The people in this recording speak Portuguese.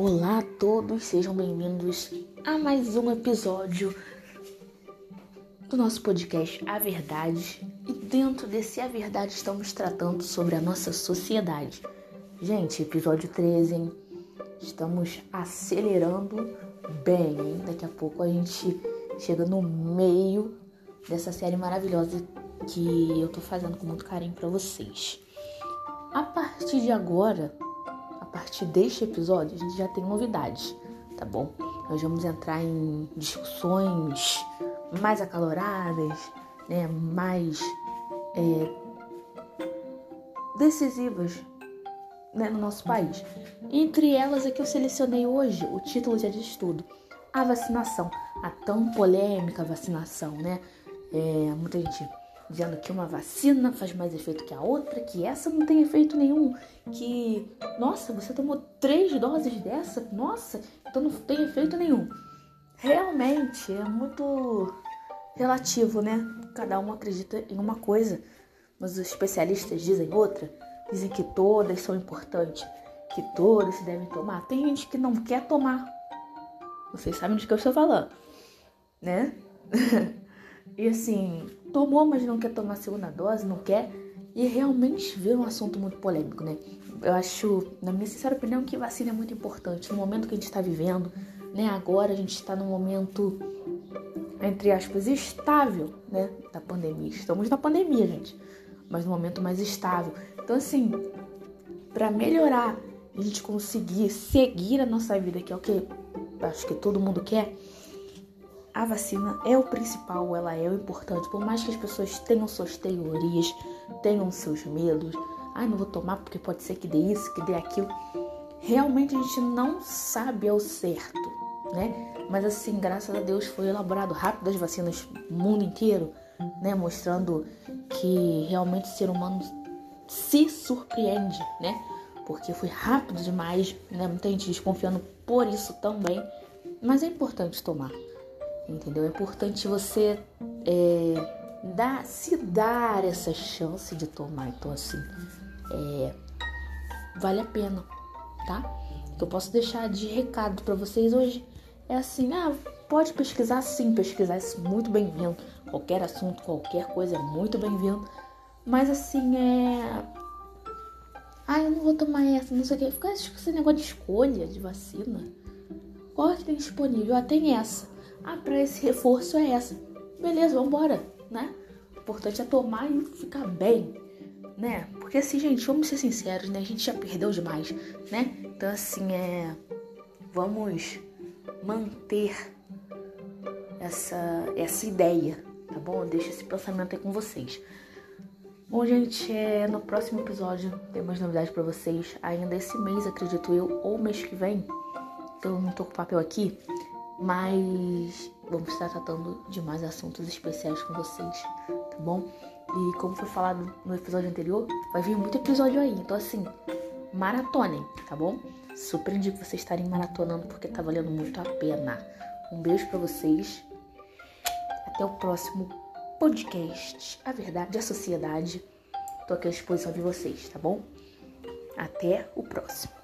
Olá a todos, sejam bem-vindos a mais um episódio do nosso podcast A Verdade. E dentro desse A Verdade estamos tratando sobre a nossa sociedade. Gente, episódio 13, hein? Estamos acelerando bem, hein? Daqui a pouco a gente chega no meio dessa série maravilhosa que eu tô fazendo com muito carinho para vocês. A partir de agora, partir deste episódio, a gente já tem novidades, tá bom? Nós vamos entrar em discussões mais acaloradas, né? Mais é, decisivas né, no nosso país. Entre elas é que eu selecionei hoje, o título já diz tudo: a vacinação, a tão polêmica vacinação, né? É, muita gente dizendo que uma vacina faz mais efeito que a outra, que essa não tem efeito nenhum, que nossa, você tomou três doses dessa, nossa, então não tem efeito nenhum. Realmente é muito relativo, né? Cada um acredita em uma coisa, mas os especialistas dizem outra, dizem que todas são importantes, que todas se devem tomar. Tem gente que não quer tomar. Vocês sabem de que eu estou falando, né? e assim, tomou, mas não quer tomar a segunda dose, não quer. E realmente vira um assunto muito polêmico, né? Eu acho, na minha sincera opinião, que vacina é muito importante. No momento que a gente está vivendo, né? Agora a gente está num momento, entre aspas, estável, né? Da pandemia. Estamos na pandemia, gente. Mas no momento mais estável. Então, assim, para melhorar, a gente conseguir seguir a nossa vida, que é o que acho que todo mundo quer, a vacina é o principal, ela é o importante. Por mais que as pessoas tenham suas teorias, tenham seus medos, ai, não vou tomar porque pode ser que dê isso, que dê aquilo. Realmente a gente não sabe ao certo, né? Mas assim, graças a Deus foi elaborado rápido as vacinas no mundo inteiro, né? Mostrando que realmente o ser humano se surpreende, né? Porque foi rápido demais, né? Muita gente desconfiando por isso também. Mas é importante tomar entendeu? É importante você é, dar, se dar essa chance de tomar. Então, assim, é, vale a pena, tá? O que eu posso deixar de recado para vocês hoje é assim: ah, pode pesquisar sim, pesquisar é muito bem-vindo. Qualquer assunto, qualquer coisa é muito bem-vindo. Mas assim, é. Ah, eu não vou tomar essa, não sei o que. Fica esse negócio de escolha de vacina. Qual é que tem disponível? Ah, tem essa. Ah, para esse reforço é essa. Beleza, vamos embora, né? O importante é tomar e ficar bem, né? Porque assim, gente, vamos ser sinceros, né? A gente já perdeu demais, né? Então assim, é vamos manter essa essa ideia, tá bom? Deixa esse pensamento aí com vocês. Bom, gente, é, no próximo episódio tem mais novidades para vocês. Ainda esse mês, acredito eu, ou mês que vem. Eu não tô com papel aqui mas vamos estar tratando de mais assuntos especiais com vocês, tá bom? E como foi falado no episódio anterior, vai vir muito episódio aí, então assim, maratonem, tá bom? Super indico vocês estarem maratonando porque tá valendo muito a pena. Um beijo para vocês. Até o próximo podcast. A verdade, a sociedade. Tô aqui à disposição de vocês, tá bom? Até o próximo.